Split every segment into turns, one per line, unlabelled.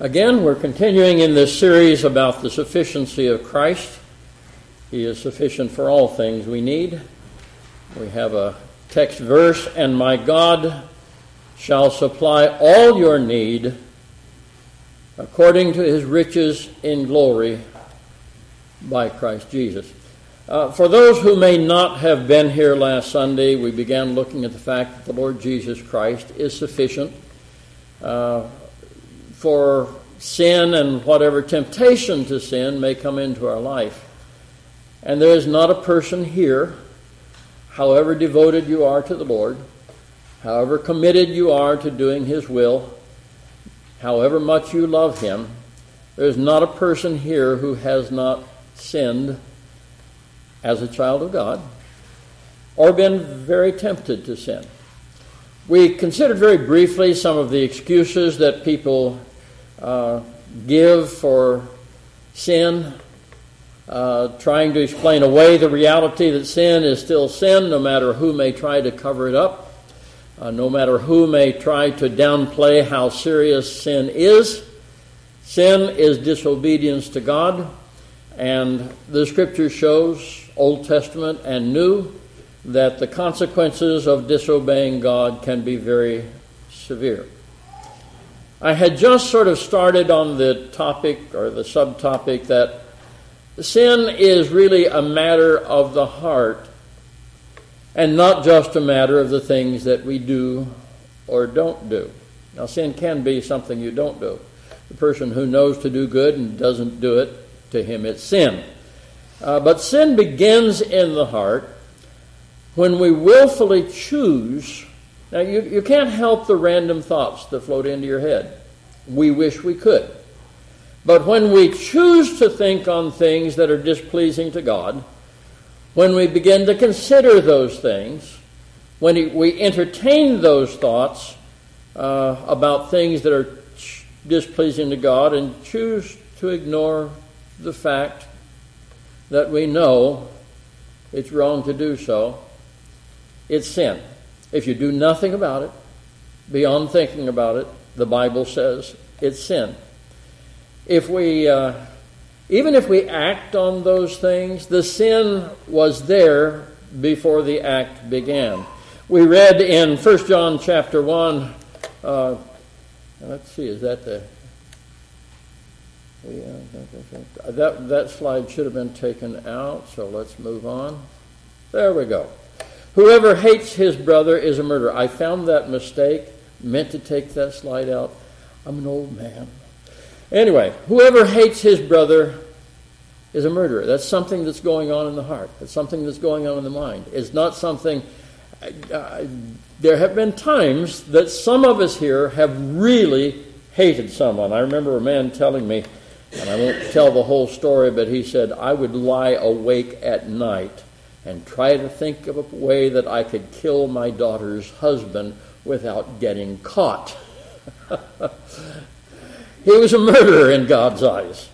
Again, we're continuing in this series about the sufficiency of Christ. He is sufficient for all things we need. We have a text verse, and my God shall supply all your need according to his riches in glory by Christ Jesus. Uh, for those who may not have been here last Sunday, we began looking at the fact that the Lord Jesus Christ is sufficient. Uh, for sin and whatever temptation to sin may come into our life. And there is not a person here, however devoted you are to the Lord, however committed you are to doing His will, however much you love Him, there is not a person here who has not sinned as a child of God or been very tempted to sin. We considered very briefly some of the excuses that people uh, give for sin, uh, trying to explain away the reality that sin is still sin, no matter who may try to cover it up, uh, no matter who may try to downplay how serious sin is. Sin is disobedience to God, and the Scripture shows, Old Testament and New, that the consequences of disobeying God can be very severe. I had just sort of started on the topic or the subtopic that sin is really a matter of the heart and not just a matter of the things that we do or don't do. Now, sin can be something you don't do. The person who knows to do good and doesn't do it, to him it's sin. Uh, but sin begins in the heart when we willfully choose now, you, you can't help the random thoughts that float into your head. We wish we could. But when we choose to think on things that are displeasing to God, when we begin to consider those things, when we entertain those thoughts uh, about things that are displeasing to God and choose to ignore the fact that we know it's wrong to do so, it's sin. If you do nothing about it, beyond thinking about it, the Bible says it's sin. If we, uh, even if we act on those things, the sin was there before the act began. We read in 1 John chapter 1, uh, let's see, is that the. Uh, that, that slide should have been taken out, so let's move on. There we go. Whoever hates his brother is a murderer. I found that mistake, meant to take that slide out. I'm an old man. Anyway, whoever hates his brother is a murderer. That's something that's going on in the heart. That's something that's going on in the mind. It's not something. Uh, there have been times that some of us here have really hated someone. I remember a man telling me, and I won't tell the whole story, but he said, I would lie awake at night and try to think of a way that I could kill my daughter's husband without getting caught. he was a murderer in God's eyes.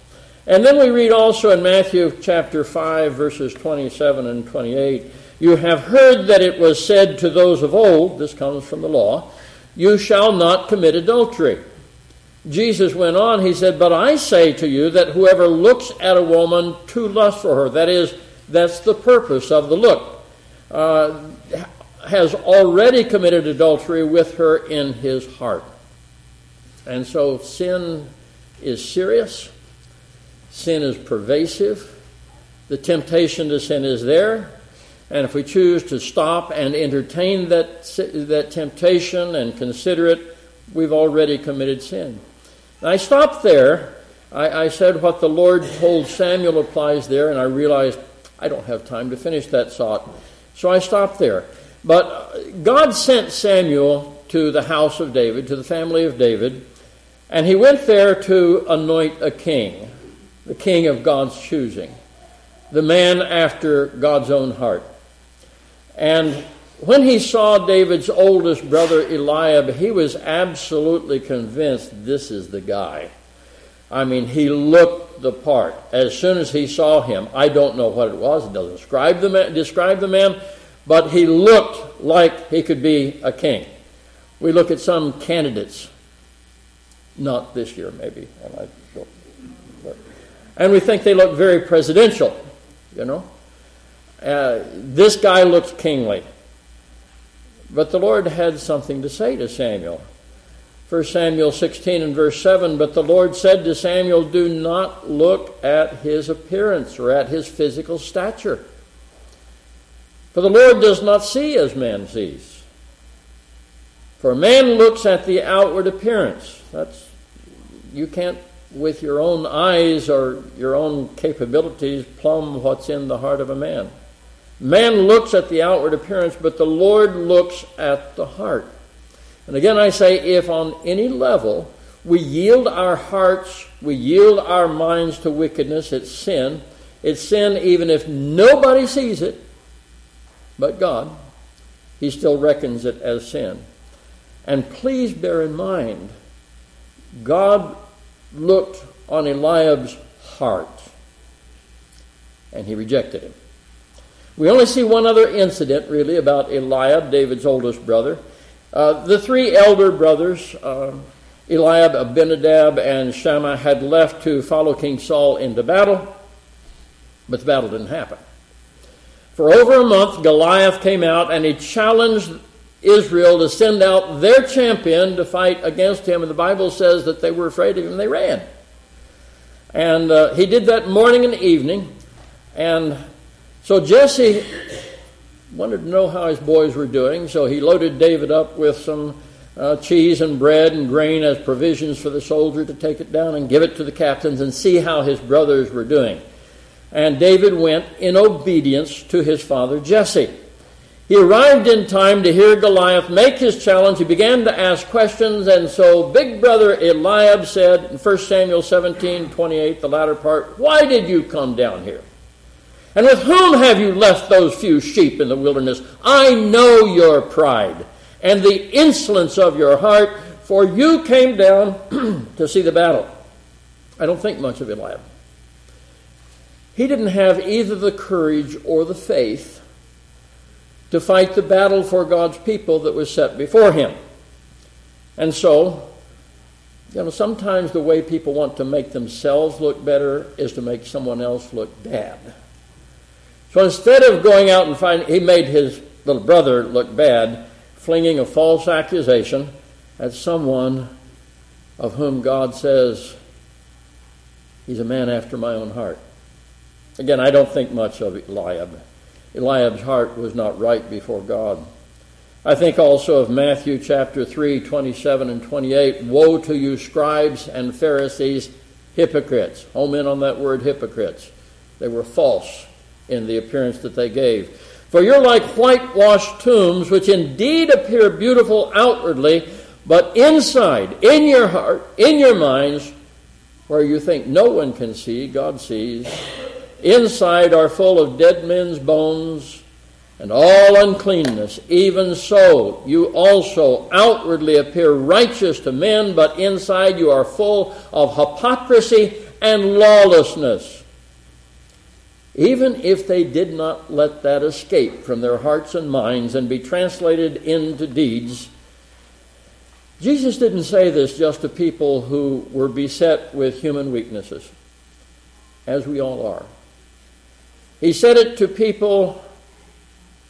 And then we read also in Matthew chapter 5, verses 27 and 28 You have heard that it was said to those of old, this comes from the law, you shall not commit adultery. Jesus went on, he said, But I say to you that whoever looks at a woman to lust for her, that is, that's the purpose of the look. Uh, has already committed adultery with her in his heart. And so sin is serious, sin is pervasive, the temptation to sin is there. And if we choose to stop and entertain that, that temptation and consider it, we've already committed sin. I stopped there. I, I said what the Lord told Samuel applies there, and I realized I don't have time to finish that thought. So I stopped there. But God sent Samuel to the house of David, to the family of David, and he went there to anoint a king, the king of God's choosing, the man after God's own heart. And when he saw David's oldest brother Eliab, he was absolutely convinced this is the guy. I mean, he looked the part. As soon as he saw him, I don't know what it was. It doesn't describe the man, describe the man, but he looked like he could be a king. We look at some candidates Not this year, maybe. And, I, don't, but, and we think they look very presidential, you know. Uh, this guy looks kingly. But the Lord had something to say to Samuel. 1 Samuel 16 and verse 7 But the Lord said to Samuel, Do not look at his appearance or at his physical stature. For the Lord does not see as man sees. For man looks at the outward appearance. That's you can't with your own eyes or your own capabilities plumb what's in the heart of a man. Man looks at the outward appearance, but the Lord looks at the heart. And again, I say, if on any level we yield our hearts, we yield our minds to wickedness, it's sin. It's sin even if nobody sees it but God. He still reckons it as sin. And please bear in mind, God looked on Eliab's heart and he rejected him. We only see one other incident, really, about Eliab, David's oldest brother. Uh, the three elder brothers, uh, Eliab, Abinadab, and Shammah, had left to follow King Saul into battle, but the battle didn't happen. For over a month, Goliath came out and he challenged Israel to send out their champion to fight against him, and the Bible says that they were afraid of him they ran. And uh, he did that morning and evening, and so Jesse wanted to know how his boys were doing, so he loaded David up with some uh, cheese and bread and grain as provisions for the soldier to take it down and give it to the captains and see how his brothers were doing. And David went in obedience to his father Jesse. He arrived in time to hear Goliath make his challenge. He began to ask questions, and so big brother Eliab said in 1 Samuel 17 28, the latter part, Why did you come down here? And with whom have you left those few sheep in the wilderness? I know your pride and the insolence of your heart, for you came down to see the battle. I don't think much of Eliab. He didn't have either the courage or the faith to fight the battle for God's people that was set before him. And so, you know, sometimes the way people want to make themselves look better is to make someone else look bad. So instead of going out and finding, he made his little brother look bad, flinging a false accusation at someone of whom God says, He's a man after my own heart. Again, I don't think much of Eliab. Eliab's heart was not right before God. I think also of Matthew chapter 3, 27 and 28. Woe to you, scribes and Pharisees, hypocrites. Home in on that word hypocrites. They were false in the appearance that they gave. For you're like whitewashed tombs, which indeed appear beautiful outwardly, but inside, in your heart, in your minds, where you think no one can see, God sees, inside are full of dead men's bones and all uncleanness. Even so, you also outwardly appear righteous to men, but inside you are full of hypocrisy and lawlessness even if they did not let that escape from their hearts and minds and be translated into deeds. Jesus didn't say this just to people who were beset with human weaknesses, as we all are. He said it to people,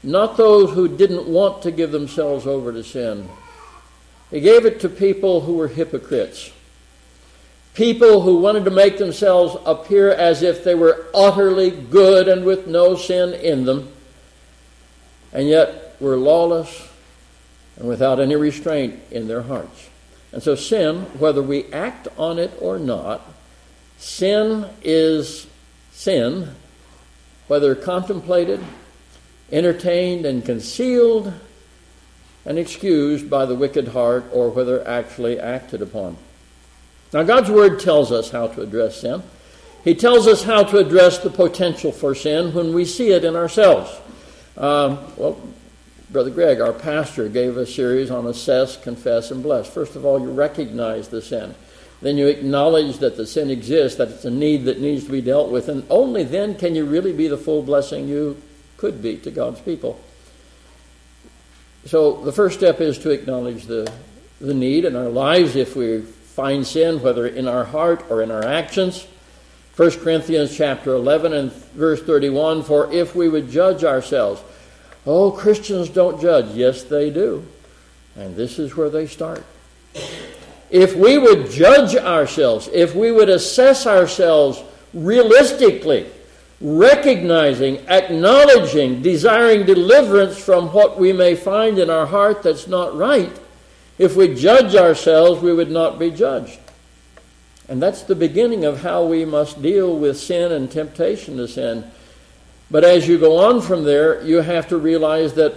not those who didn't want to give themselves over to sin. He gave it to people who were hypocrites people who wanted to make themselves appear as if they were utterly good and with no sin in them, and yet were lawless and without any restraint in their hearts. And so, sin, whether we act on it or not, sin is sin, whether contemplated, entertained, and concealed and excused by the wicked heart, or whether actually acted upon. Now, God's Word tells us how to address sin. He tells us how to address the potential for sin when we see it in ourselves. Um, well, Brother Greg, our pastor, gave a series on assess, confess, and bless. First of all, you recognize the sin. Then you acknowledge that the sin exists, that it's a need that needs to be dealt with, and only then can you really be the full blessing you could be to God's people. So the first step is to acknowledge the, the need in our lives if we find sin, whether in our heart or in our actions. 1 Corinthians chapter 11 and verse 31 For if we would judge ourselves, oh, Christians don't judge. Yes, they do. And this is where they start. If we would judge ourselves, if we would assess ourselves realistically, recognizing, acknowledging, desiring deliverance from what we may find in our heart that's not right, if we judge ourselves, we would not be judged. And that's the beginning of how we must deal with sin and temptation to sin. But as you go on from there, you have to realize that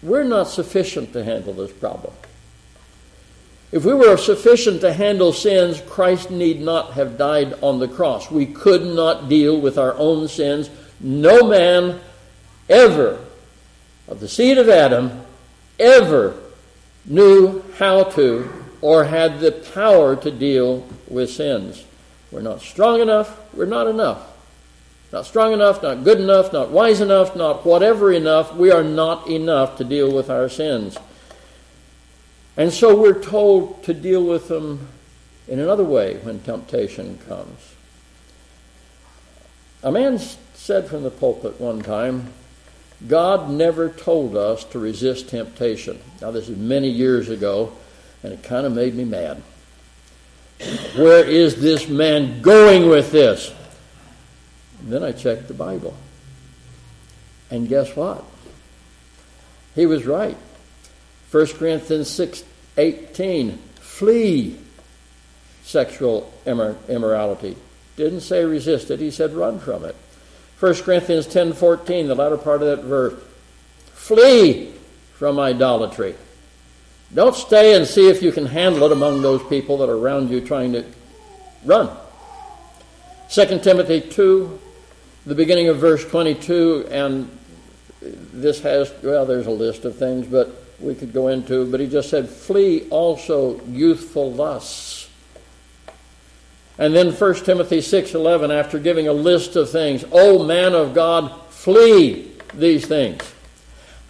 we're not sufficient to handle this problem. If we were sufficient to handle sins, Christ need not have died on the cross. We could not deal with our own sins. No man ever of the seed of Adam ever knew how to or had the power to deal with sins. We're not strong enough, we're not enough. Not strong enough, not good enough, not wise enough, not whatever enough. We are not enough to deal with our sins. And so we're told to deal with them in another way when temptation comes. A man said from the pulpit one time, God never told us to resist temptation. Now, this is many years ago, and it kind of made me mad. Where is this man going with this? And then I checked the Bible. And guess what? He was right. 1 Corinthians 6 18, flee sexual immorality. Didn't say resist it, he said run from it. 1 Corinthians 10 14, the latter part of that verse. Flee from idolatry. Don't stay and see if you can handle it among those people that are around you trying to run. 2 Timothy 2, the beginning of verse 22, and this has, well, there's a list of things, but we could go into, but he just said, flee also youthful lusts. And then 1 Timothy 6:11 after giving a list of things, "O man of God, flee these things."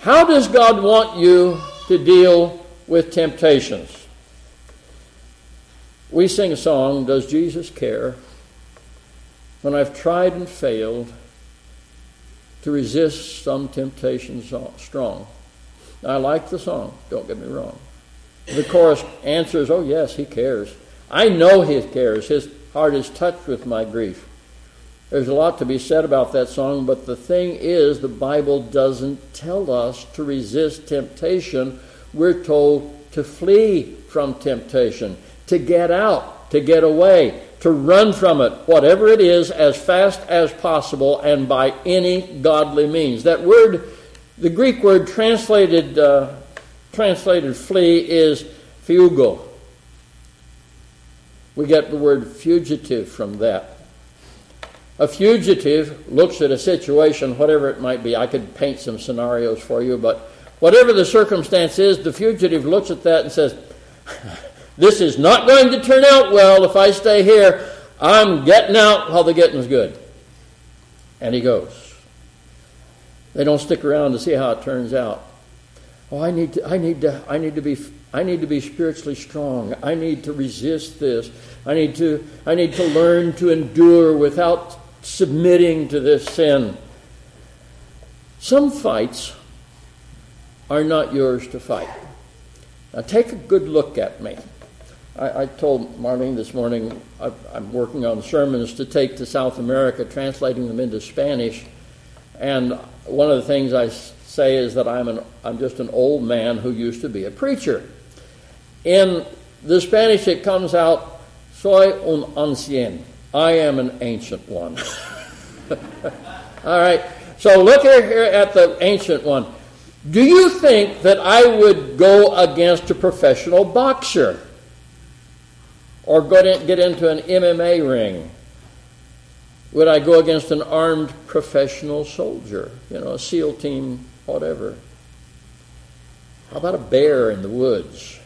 How does God want you to deal with temptations? We sing a song, Does Jesus Care? When I've tried and failed to resist some temptation strong. I like the song, don't get me wrong. The chorus answers, Oh, yes, he cares. I know he cares. His heart is touched with my grief. There's a lot to be said about that song, but the thing is, the Bible doesn't tell us to resist temptation. We're told to flee from temptation, to get out, to get away, to run from it, whatever it is, as fast as possible and by any godly means. That word the Greek word translated, uh, translated flee is pheugo. We get the word fugitive from that. A fugitive looks at a situation, whatever it might be. I could paint some scenarios for you, but whatever the circumstance is, the fugitive looks at that and says, This is not going to turn out well if I stay here. I'm getting out while the getting's good. And he goes. They don't stick around to see how it turns out. Oh, I need to, I need to, I need to be, I need to be spiritually strong. I need to resist this. I need to, I need to learn to endure without submitting to this sin. Some fights are not yours to fight. Now take a good look at me. I, I told Marlene this morning I, I'm working on sermons to take to South America, translating them into Spanish. And one of the things I say is that I'm, an, I'm just an old man who used to be a preacher. In the Spanish, it comes out, soy un ancien. I am an ancient one. All right. So look here, at the ancient one. Do you think that I would go against a professional boxer? Or get into an MMA ring? Would I go against an armed professional soldier, you know, a SEAL team, whatever? How about a bear in the woods?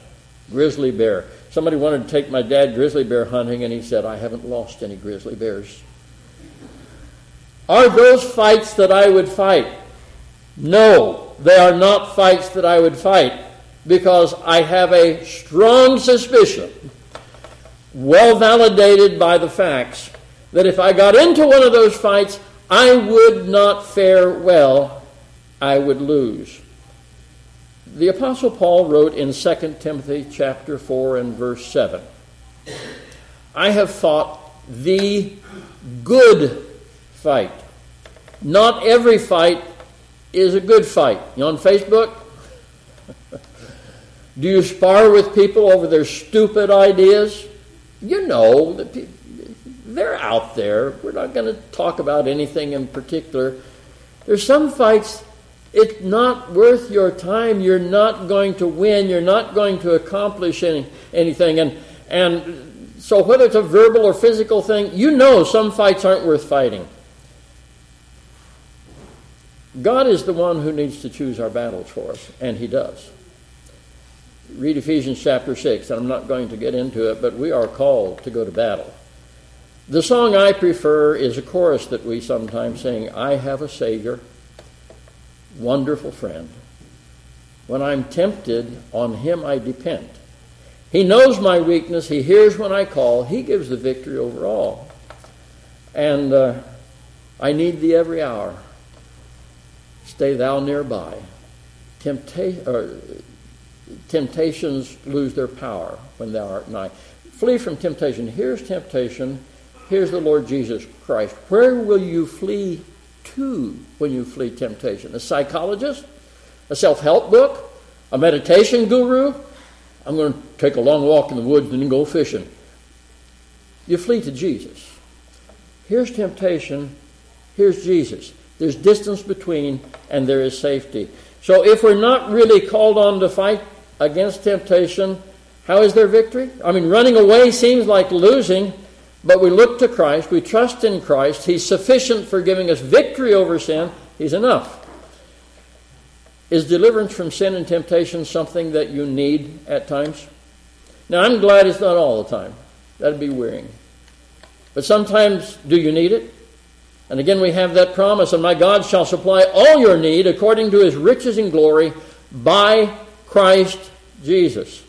Grizzly bear. Somebody wanted to take my dad grizzly bear hunting, and he said, I haven't lost any grizzly bears. Are those fights that I would fight? No, they are not fights that I would fight because I have a strong suspicion well validated by the facts, that if I got into one of those fights, I would not fare well, I would lose. The apostle Paul wrote in 2 Timothy chapter 4 and verse 7, I have fought the good fight. Not every fight is a good fight. You on Facebook? Do you spar with people over their stupid ideas? You know they're out there. We're not going to talk about anything in particular. There's some fights it's not worth your time. You're not going to win. You're not going to accomplish any, anything. And and so whether it's a verbal or physical thing, you know some fights aren't worth fighting. God is the one who needs to choose our battles for us, and He does. Read Ephesians chapter 6, and I'm not going to get into it, but we are called to go to battle. The song I prefer is a chorus that we sometimes sing I have a Savior, wonderful friend. When I'm tempted, on Him I depend. He knows my weakness, He hears when I call, He gives the victory over all. And uh, I need Thee every hour. Stay thou nearby. Tempta- temptations lose their power when thou art nigh. Flee from temptation. Here's temptation. Here's the Lord Jesus Christ. Where will you flee to when you flee temptation? A psychologist? A self help book? A meditation guru? I'm going to take a long walk in the woods and then go fishing. You flee to Jesus. Here's temptation. Here's Jesus. There's distance between, and there is safety. So if we're not really called on to fight against temptation, how is there victory? I mean, running away seems like losing, but we look to Christ, we trust in Christ. He's sufficient for giving us victory over sin, He's enough. Is deliverance from sin and temptation something that you need at times? Now, I'm glad it's not all the time. That'd be wearying. But sometimes, do you need it? And again, we have that promise, and my God shall supply all your need according to his riches and glory by Christ Jesus.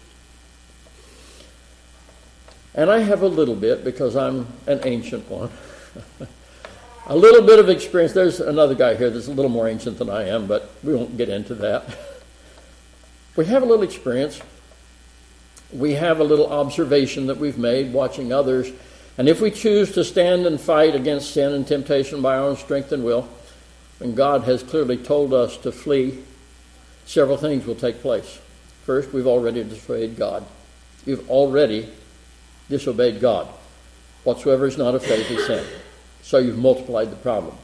And I have a little bit because I'm an ancient one. a little bit of experience. There's another guy here that's a little more ancient than I am, but we won't get into that. we have a little experience. We have a little observation that we've made watching others and if we choose to stand and fight against sin and temptation by our own strength and will, when God has clearly told us to flee, several things will take place. First, we've already disobeyed God. You've already disobeyed God. Whatsoever is not of faith is sin. So you've multiplied the problem.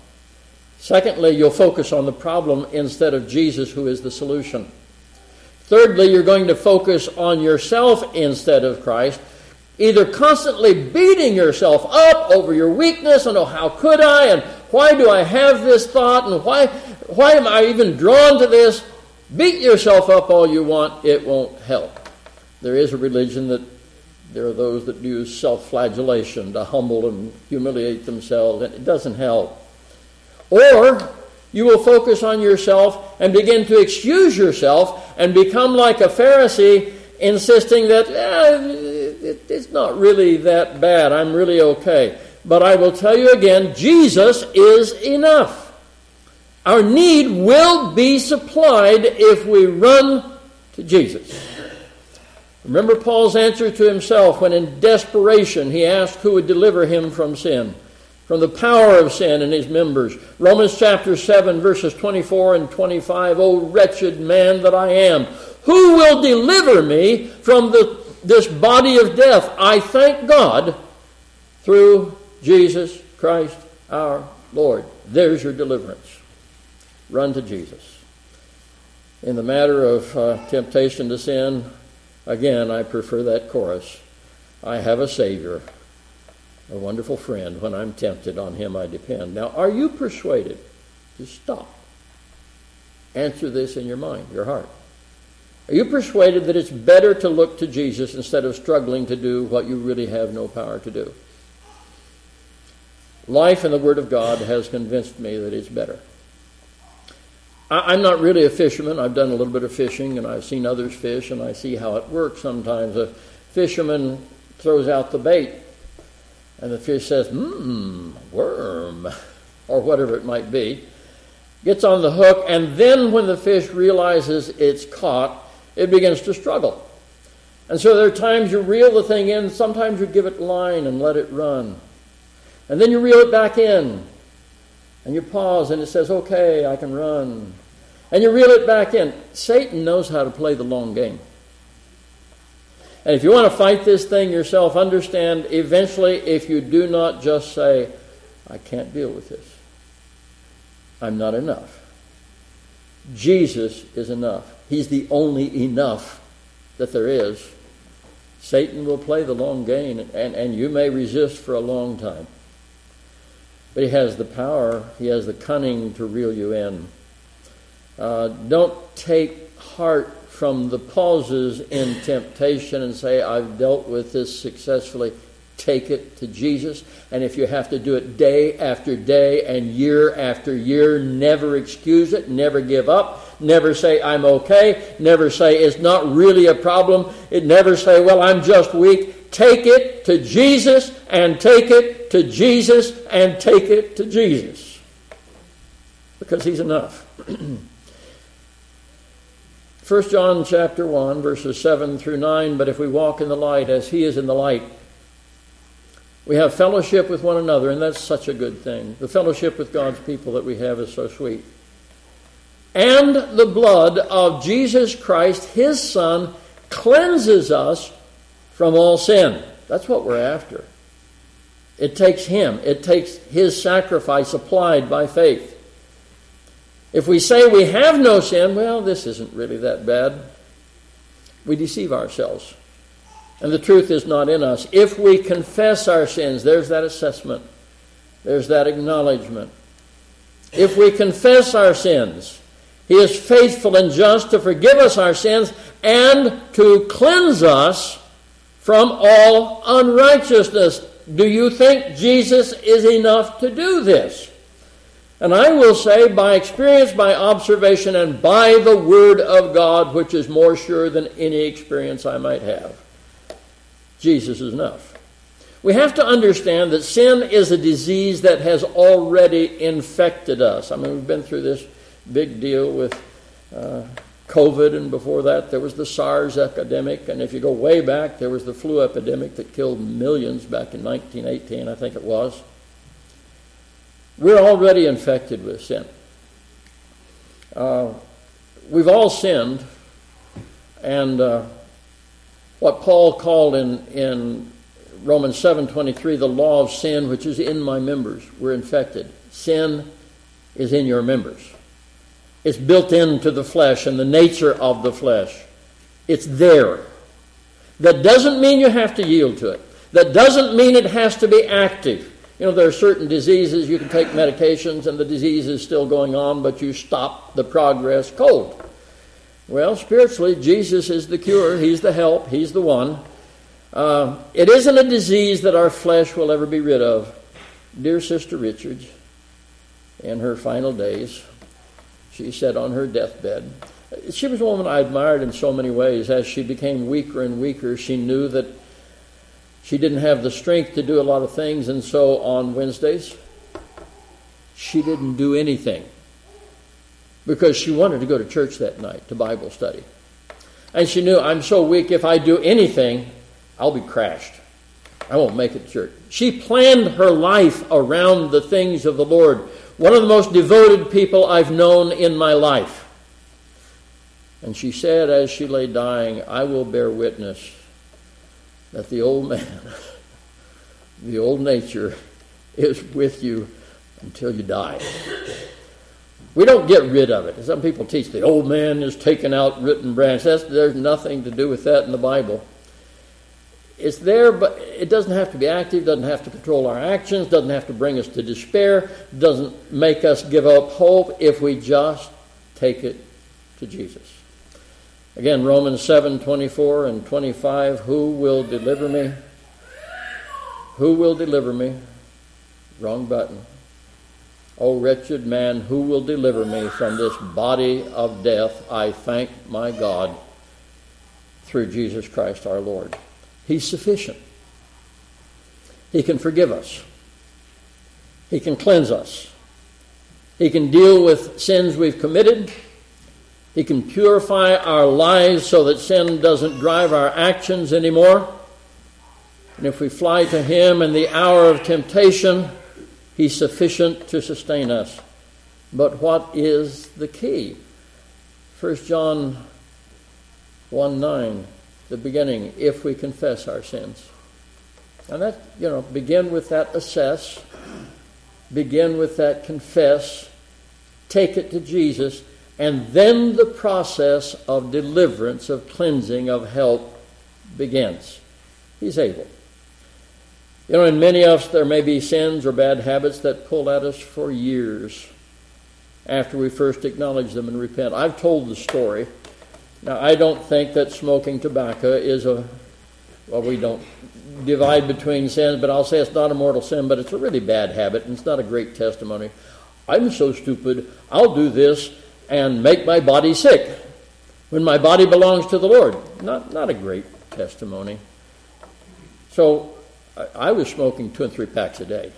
Secondly, you'll focus on the problem instead of Jesus, who is the solution. Thirdly, you're going to focus on yourself instead of Christ either constantly beating yourself up over your weakness and oh how could I and why do I have this thought and why why am I even drawn to this beat yourself up all you want it won't help there is a religion that there are those that use self-flagellation to humble and humiliate themselves and it doesn't help or you will focus on yourself and begin to excuse yourself and become like a Pharisee insisting that eh, it's not really that bad. I'm really okay. But I will tell you again Jesus is enough. Our need will be supplied if we run to Jesus. Remember Paul's answer to himself when, in desperation, he asked who would deliver him from sin, from the power of sin in his members. Romans chapter 7, verses 24 and 25. O wretched man that I am, who will deliver me from the this body of death. I thank God through Jesus Christ our Lord. There's your deliverance. Run to Jesus. In the matter of uh, temptation to sin, again, I prefer that chorus. I have a Savior, a wonderful friend. When I'm tempted, on Him I depend. Now, are you persuaded to stop? Answer this in your mind, your heart. Are you persuaded that it's better to look to Jesus instead of struggling to do what you really have no power to do? Life in the Word of God has convinced me that it's better. I'm not really a fisherman. I've done a little bit of fishing and I've seen others fish and I see how it works sometimes. A fisherman throws out the bait, and the fish says, Mmm, worm, or whatever it might be, gets on the hook, and then when the fish realizes it's caught, it begins to struggle. And so there are times you reel the thing in, sometimes you give it line and let it run. And then you reel it back in, and you pause, and it says, Okay, I can run. And you reel it back in. Satan knows how to play the long game. And if you want to fight this thing yourself, understand eventually, if you do not just say, I can't deal with this, I'm not enough. Jesus is enough. He's the only enough that there is. Satan will play the long game, and, and you may resist for a long time. But he has the power, he has the cunning to reel you in. Uh, don't take heart from the pauses in temptation and say, I've dealt with this successfully. Take it to Jesus. And if you have to do it day after day and year after year, never excuse it, never give up, never say, I'm okay, never say, it's not really a problem, it never say, well, I'm just weak. Take it to Jesus and take it to Jesus and take it to Jesus. Because He's enough. 1 John chapter 1 verses 7 through 9 but if we walk in the light as he is in the light we have fellowship with one another and that's such a good thing the fellowship with God's people that we have is so sweet and the blood of Jesus Christ his son cleanses us from all sin that's what we're after it takes him it takes his sacrifice applied by faith if we say we have no sin, well, this isn't really that bad. We deceive ourselves. And the truth is not in us. If we confess our sins, there's that assessment, there's that acknowledgement. If we confess our sins, He is faithful and just to forgive us our sins and to cleanse us from all unrighteousness. Do you think Jesus is enough to do this? And I will say, by experience, by observation, and by the Word of God, which is more sure than any experience I might have, Jesus is enough. We have to understand that sin is a disease that has already infected us. I mean, we've been through this big deal with uh, COVID, and before that, there was the SARS epidemic. And if you go way back, there was the flu epidemic that killed millions back in 1918, I think it was. We're already infected with sin. Uh, we've all sinned, and uh, what Paul called in, in Romans 7:23, the law of sin which is in my members, we're infected. Sin is in your members. It's built into the flesh and the nature of the flesh. It's there. That doesn't mean you have to yield to it. That doesn't mean it has to be active. You know, there are certain diseases you can take medications and the disease is still going on, but you stop the progress cold. Well, spiritually, Jesus is the cure. He's the help. He's the one. Uh, it isn't a disease that our flesh will ever be rid of. Dear Sister Richards, in her final days, she said on her deathbed, she was a woman I admired in so many ways. As she became weaker and weaker, she knew that she didn't have the strength to do a lot of things, and so on Wednesdays, she didn't do anything because she wanted to go to church that night to Bible study. And she knew, I'm so weak, if I do anything, I'll be crashed. I won't make it to church. She planned her life around the things of the Lord. One of the most devoted people I've known in my life. And she said as she lay dying, I will bear witness that the old man, the old nature, is with you until you die. We don't get rid of it. Some people teach the old man is taken out, written branch. That's, there's nothing to do with that in the Bible. It's there, but it doesn't have to be active, doesn't have to control our actions, doesn't have to bring us to despair, doesn't make us give up hope if we just take it to Jesus. Again, Romans 7 24 and 25. Who will deliver me? Who will deliver me? Wrong button. O wretched man, who will deliver me from this body of death? I thank my God through Jesus Christ our Lord. He's sufficient. He can forgive us. He can cleanse us. He can deal with sins we've committed. He can purify our lives so that sin doesn't drive our actions anymore. And if we fly to Him in the hour of temptation, He's sufficient to sustain us. But what is the key? 1 John 1 9, the beginning, if we confess our sins. And that, you know, begin with that assess, begin with that confess, take it to Jesus, and then the process of deliverance, of cleansing, of help begins. He's able. You know, in many of us, there may be sins or bad habits that pull at us for years after we first acknowledge them and repent. I've told the story. Now, I don't think that smoking tobacco is a, well, we don't divide between sins, but I'll say it's not a mortal sin, but it's a really bad habit, and it's not a great testimony. I'm so stupid, I'll do this and make my body sick when my body belongs to the Lord. Not, not a great testimony. So I, I was smoking two and three packs a day.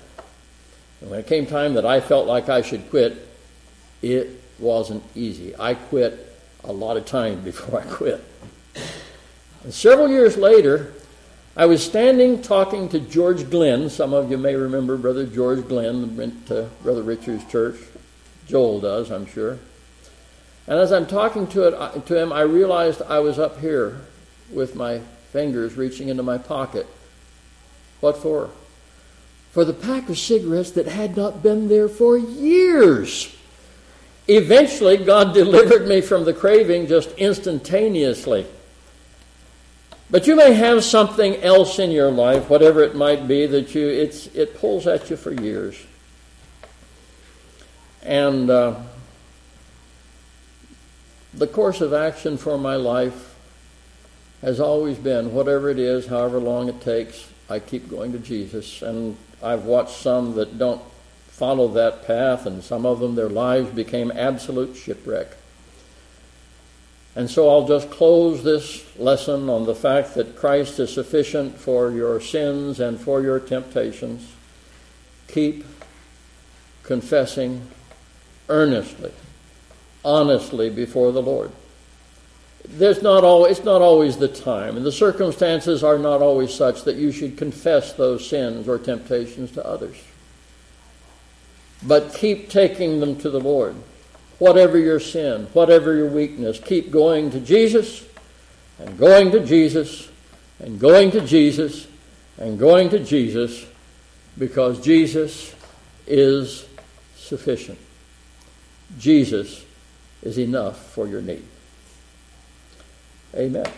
And when it came time that I felt like I should quit, it wasn't easy. I quit a lot of time before I quit. And several years later, I was standing talking to George Glenn. Some of you may remember Brother George Glenn, went to Brother Richard's church. Joel does, I'm sure. And as I'm talking to, it, to him, I realized I was up here with my fingers reaching into my pocket. What for? For the pack of cigarettes that had not been there for years. Eventually, God delivered me from the craving just instantaneously. But you may have something else in your life, whatever it might be, that you it's it pulls at you for years. And uh, the course of action for my life has always been whatever it is, however long it takes, I keep going to Jesus. And I've watched some that don't follow that path, and some of them, their lives became absolute shipwreck. And so I'll just close this lesson on the fact that Christ is sufficient for your sins and for your temptations. Keep confessing earnestly, honestly before the Lord. There's not always, it's not always the time, and the circumstances are not always such that you should confess those sins or temptations to others. But keep taking them to the Lord whatever your sin, whatever your weakness, keep going to Jesus and going to Jesus and going to Jesus and going to Jesus because Jesus is sufficient. Jesus is enough for your need. Amen.